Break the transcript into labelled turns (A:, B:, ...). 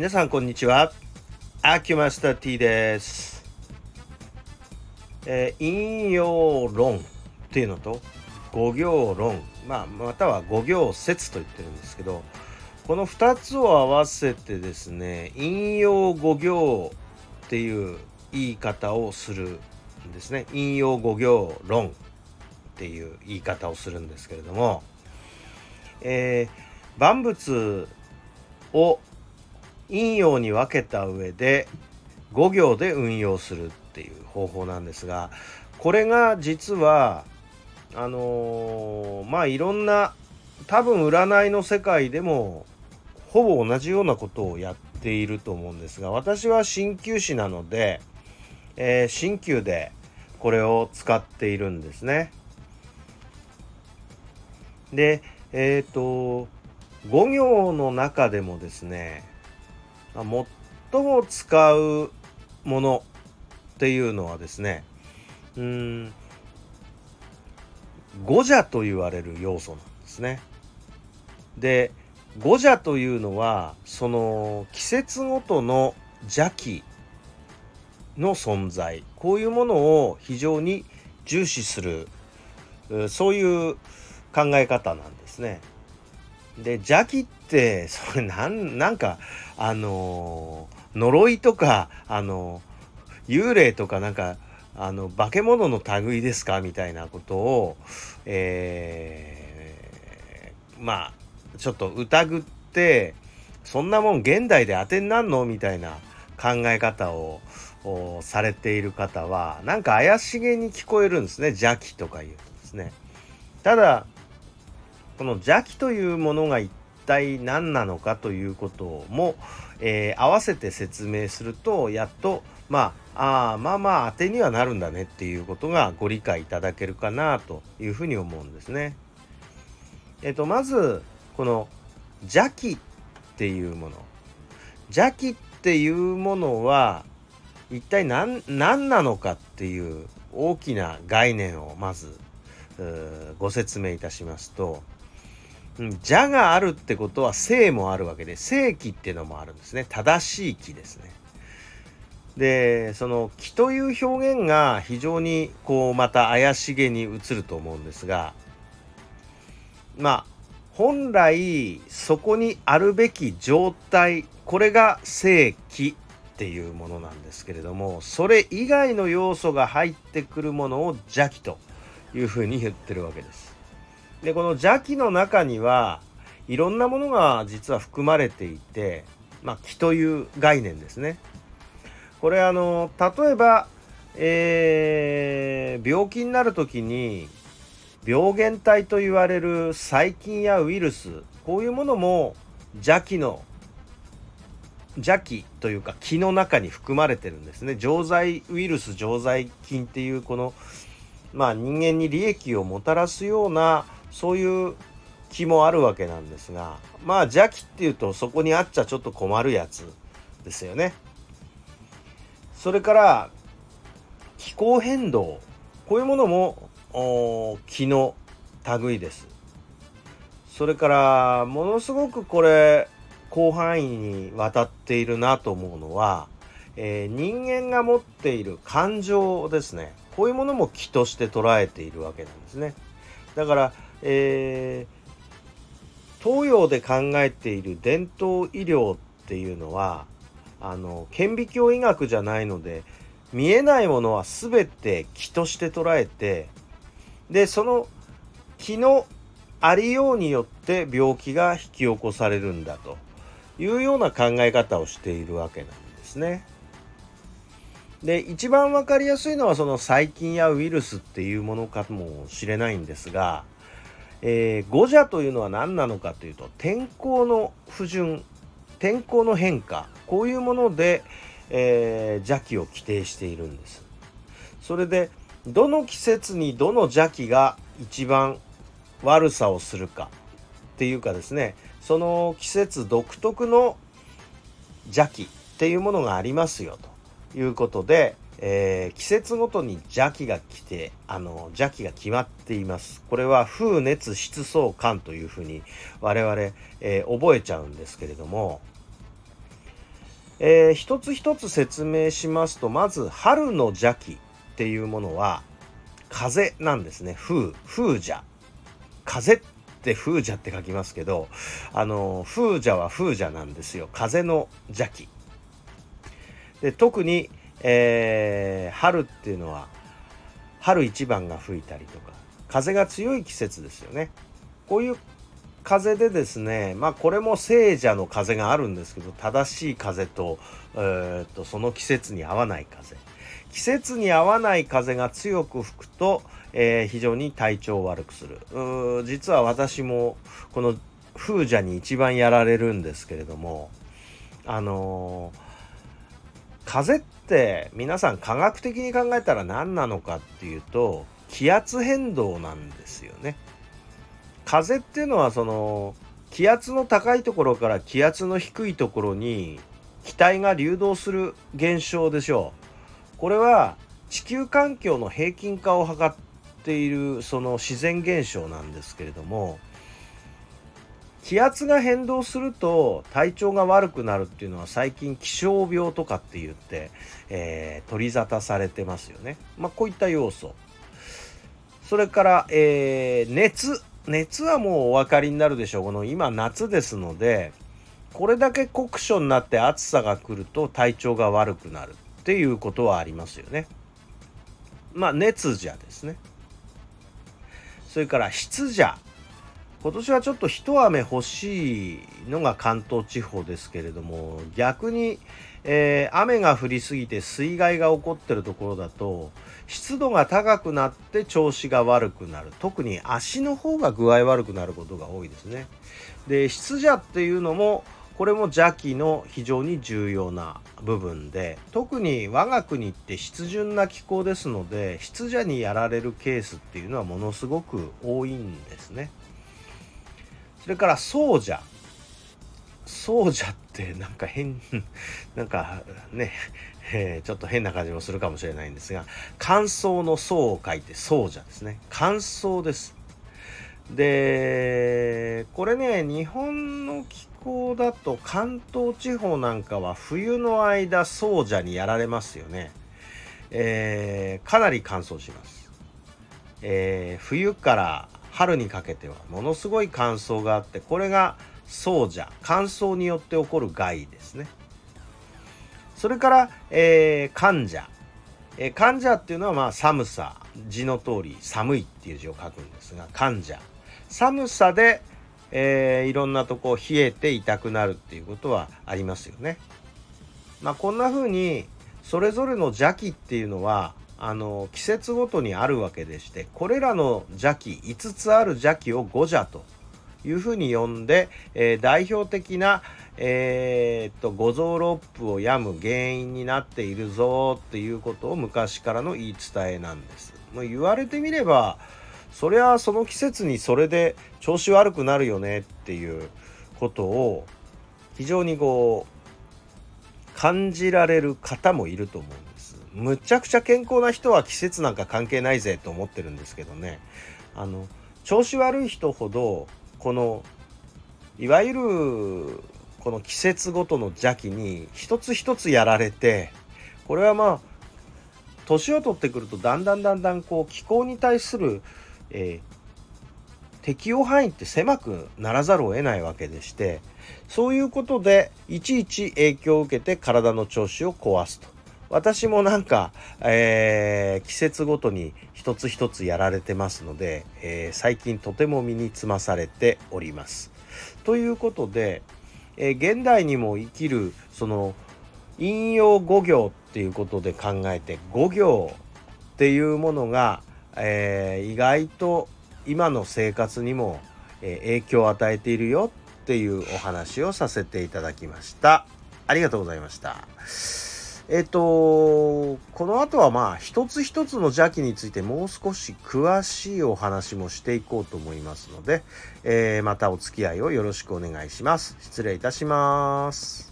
A: 皆さんこんにちは。アキュマスター T です、えー引用論っていうのと五行論、まあ、または五行説と言ってるんですけどこの2つを合わせてですね引用五行っていう言い方をするんですね。引用五行論っていう言い方をするんですけれども、えー万物を陰陽に分けた上で5行で運用するっていう方法なんですがこれが実はあのーまあいろんな多分占いの世界でもほぼ同じようなことをやっていると思うんですが私は鍼灸師なので、えー鍼灸でこれを使っているんですね。でえっ、と5行の中でもですね最も使うものっていうのはですねうん五邪と言われる要素なんですね。で五邪というのはその季節ごとの邪気の存在こういうものを非常に重視するそういう考え方なんですね。で邪気って それなんなんかあのー呪いとかあのー幽霊とかなんかあの化け物の類ですか？みたいなことを、えーまあちょっと疑ってそんなもん現代で当てになんの？みたいな考え方をおされている方はなんか怪しげに聞こえるんですね。邪気とか言うとですね。ただこの邪気というものが一体何なのかということも、えー合わせて説明するとやっとまああまあまあ当てにはなるんだねっていうことがご理解いただけるかなというふうに思うんですね。えっ、とまずこの邪気っていうもの邪気っていうものは一体何何なのかっていう大きな概念をまずご説明いたしますとうん邪があるってことは正もあるわけで正気っていうのもあるんですね正しい気ですね。でその気という表現が非常にこうまた怪しげに映ると思うんですがまあ本来そこにあるべき状態これが正気っていうものなんですけれどもそれ以外の要素が入ってくるものを邪気というふうに言ってるわけです。でこの邪気の中にはいろんなものが実は含まれていてまあ気という概念ですね。これあの例えば、えー病気になる時に病原体と言われる細菌やウイルスこういうものも邪気の邪気というか気の中に含まれてるんですね常在ウイルス常在菌っていうこのまあ人間に利益をもたらすようなそういう気もあるわけなんですがまあ邪気っていうとそこにあっちゃちょっと困るやつですよね。それから気候変動こういうものも気の類です。それからものすごくこれ広範囲にわたっているなと思うのは、えー人間が持っている感情ですねこういうものも気として捉えているわけなんですね。だから、えー東洋で考えている伝統医療っていうのはあの顕微鏡医学じゃないので見えないものは全て気として捉えてでその気のありようによって病気が引き起こされるんだというような考え方をしているわけなんですね。で一番わかりやすいのはその細菌やウイルスっていうものかもしれないんですが、えー、五邪というのは何なのかというと天候の不順天候の変化こういうもので、えー邪気を規定しているんです。それでどの季節にどの邪気が一番悪さをするかっていうかですねその季節独特の邪気っていうものがありますよということで、えー季節ごとに邪気が来てあの邪気が決まっています。これは風熱湿燥寒というふうに我々、えー覚えちゃうんですけれどもえー、一つ一つ説明しますとまず春の邪気っていうものは風なんですね。風風邪。風って風邪って書きますけどあの風邪は風邪なんですよ。風の邪気。で特に、えー、春っていうのは春一番が吹いたりとか風が強い季節ですよね。こういう風でですねまあこれも聖者の風があるんですけど正しい風と,、えーと、とその季節に合わない風。季節に合わない風が強く吹くと、えー、非常に体調を悪くする。実は私もこの風邪に一番やられるんですけれどもあのー、風って皆さん科学的に考えたら何なのかっていうと気圧変動なんですよね。風っていうのはその気圧の高いところから気圧の低いところに気体が流動する現象でしょう。これは地球環境の平均化を図っているその自然現象なんですけれども気圧が変動すると体調が悪くなるっていうのは最近気象病とかって言って、えー、取り沙汰されてますよね。まあ、こういった要素。それから、えー、熱。熱はもうお分かりになるでしょう。この今夏ですので、これだけ酷暑になって暑さが来ると体調が悪くなるっていうことはありますよね。まあ熱邪ですね。それから湿邪。今年はちょっと一雨欲しいのが関東地方ですけれども逆に、えー、雨が降りすぎて水害が起こってるところだと湿度が高くなって調子が悪くなる特に足の方が具合悪くなることが多いですね。で湿邪っていうのもこれも邪気の非常に重要な部分で特に我が国って湿潤な気候ですので湿邪にやられるケースっていうのはものすごく多いんですね。それからそうじゃ。そうじゃってなんか変 なんかね、えー、ちょっと変な感じもするかもしれないんですが乾燥の層を書いてそうじゃですね。乾燥です。でこれね日本の気候だと関東地方なんかは冬の間そうじゃにやられますよね、えー、かなり乾燥します、えー、冬から春にかけてはものすごい乾燥があってこれがそうじゃ乾燥によって起こる害ですね。それから、えー、患者、えー、患者っていうのはまあ寒さ字の通り寒いっていう字を書くんですが患者寒さで、えー、いろんなとこ冷えて痛くなるっていうことはありますよね。まあこんな風にそれぞれの邪気っていうのはあの季節ごとにあるわけでしてこれらの邪気5つある邪気を五邪というふうに呼んで、えー、代表的な、えー、っと五臓六腑を病む原因になっているぞっていうことを昔からの言い伝えなんです。もう言われてみればそりゃその季節にそれで調子悪くなるよねっていうことを非常にこう感じられる方もいると思うんです。むちゃくちゃ健康な人は季節なんか関係ないぜと思ってるんですけどね。あの調子悪い人ほどこのいわゆるこの季節ごとの邪気に一つ一つやられてこれはまあ年を取ってくるとだんだんだんだんこう気候に対する、えー、適用範囲って狭くならざるを得ないわけでしてそういうことでいちいち影響を受けて体の調子を壊すと。私もなんか、えー、季節ごとに一つ一つやられてますので、えー、最近とても身につまされております。ということで、えー、現代にも生きるその引用五行っていうことで考えて五行っていうものが、えー、意外と今の生活にも、え影響を与えているよっていうお話をさせていただきました。ありがとうございました。えっ、と、この後はまあ一つ一つの邪気についてもう少し詳しいお話もしていこうと思いますので、えー、またお付き合いをよろしくお願いします。失礼いたします。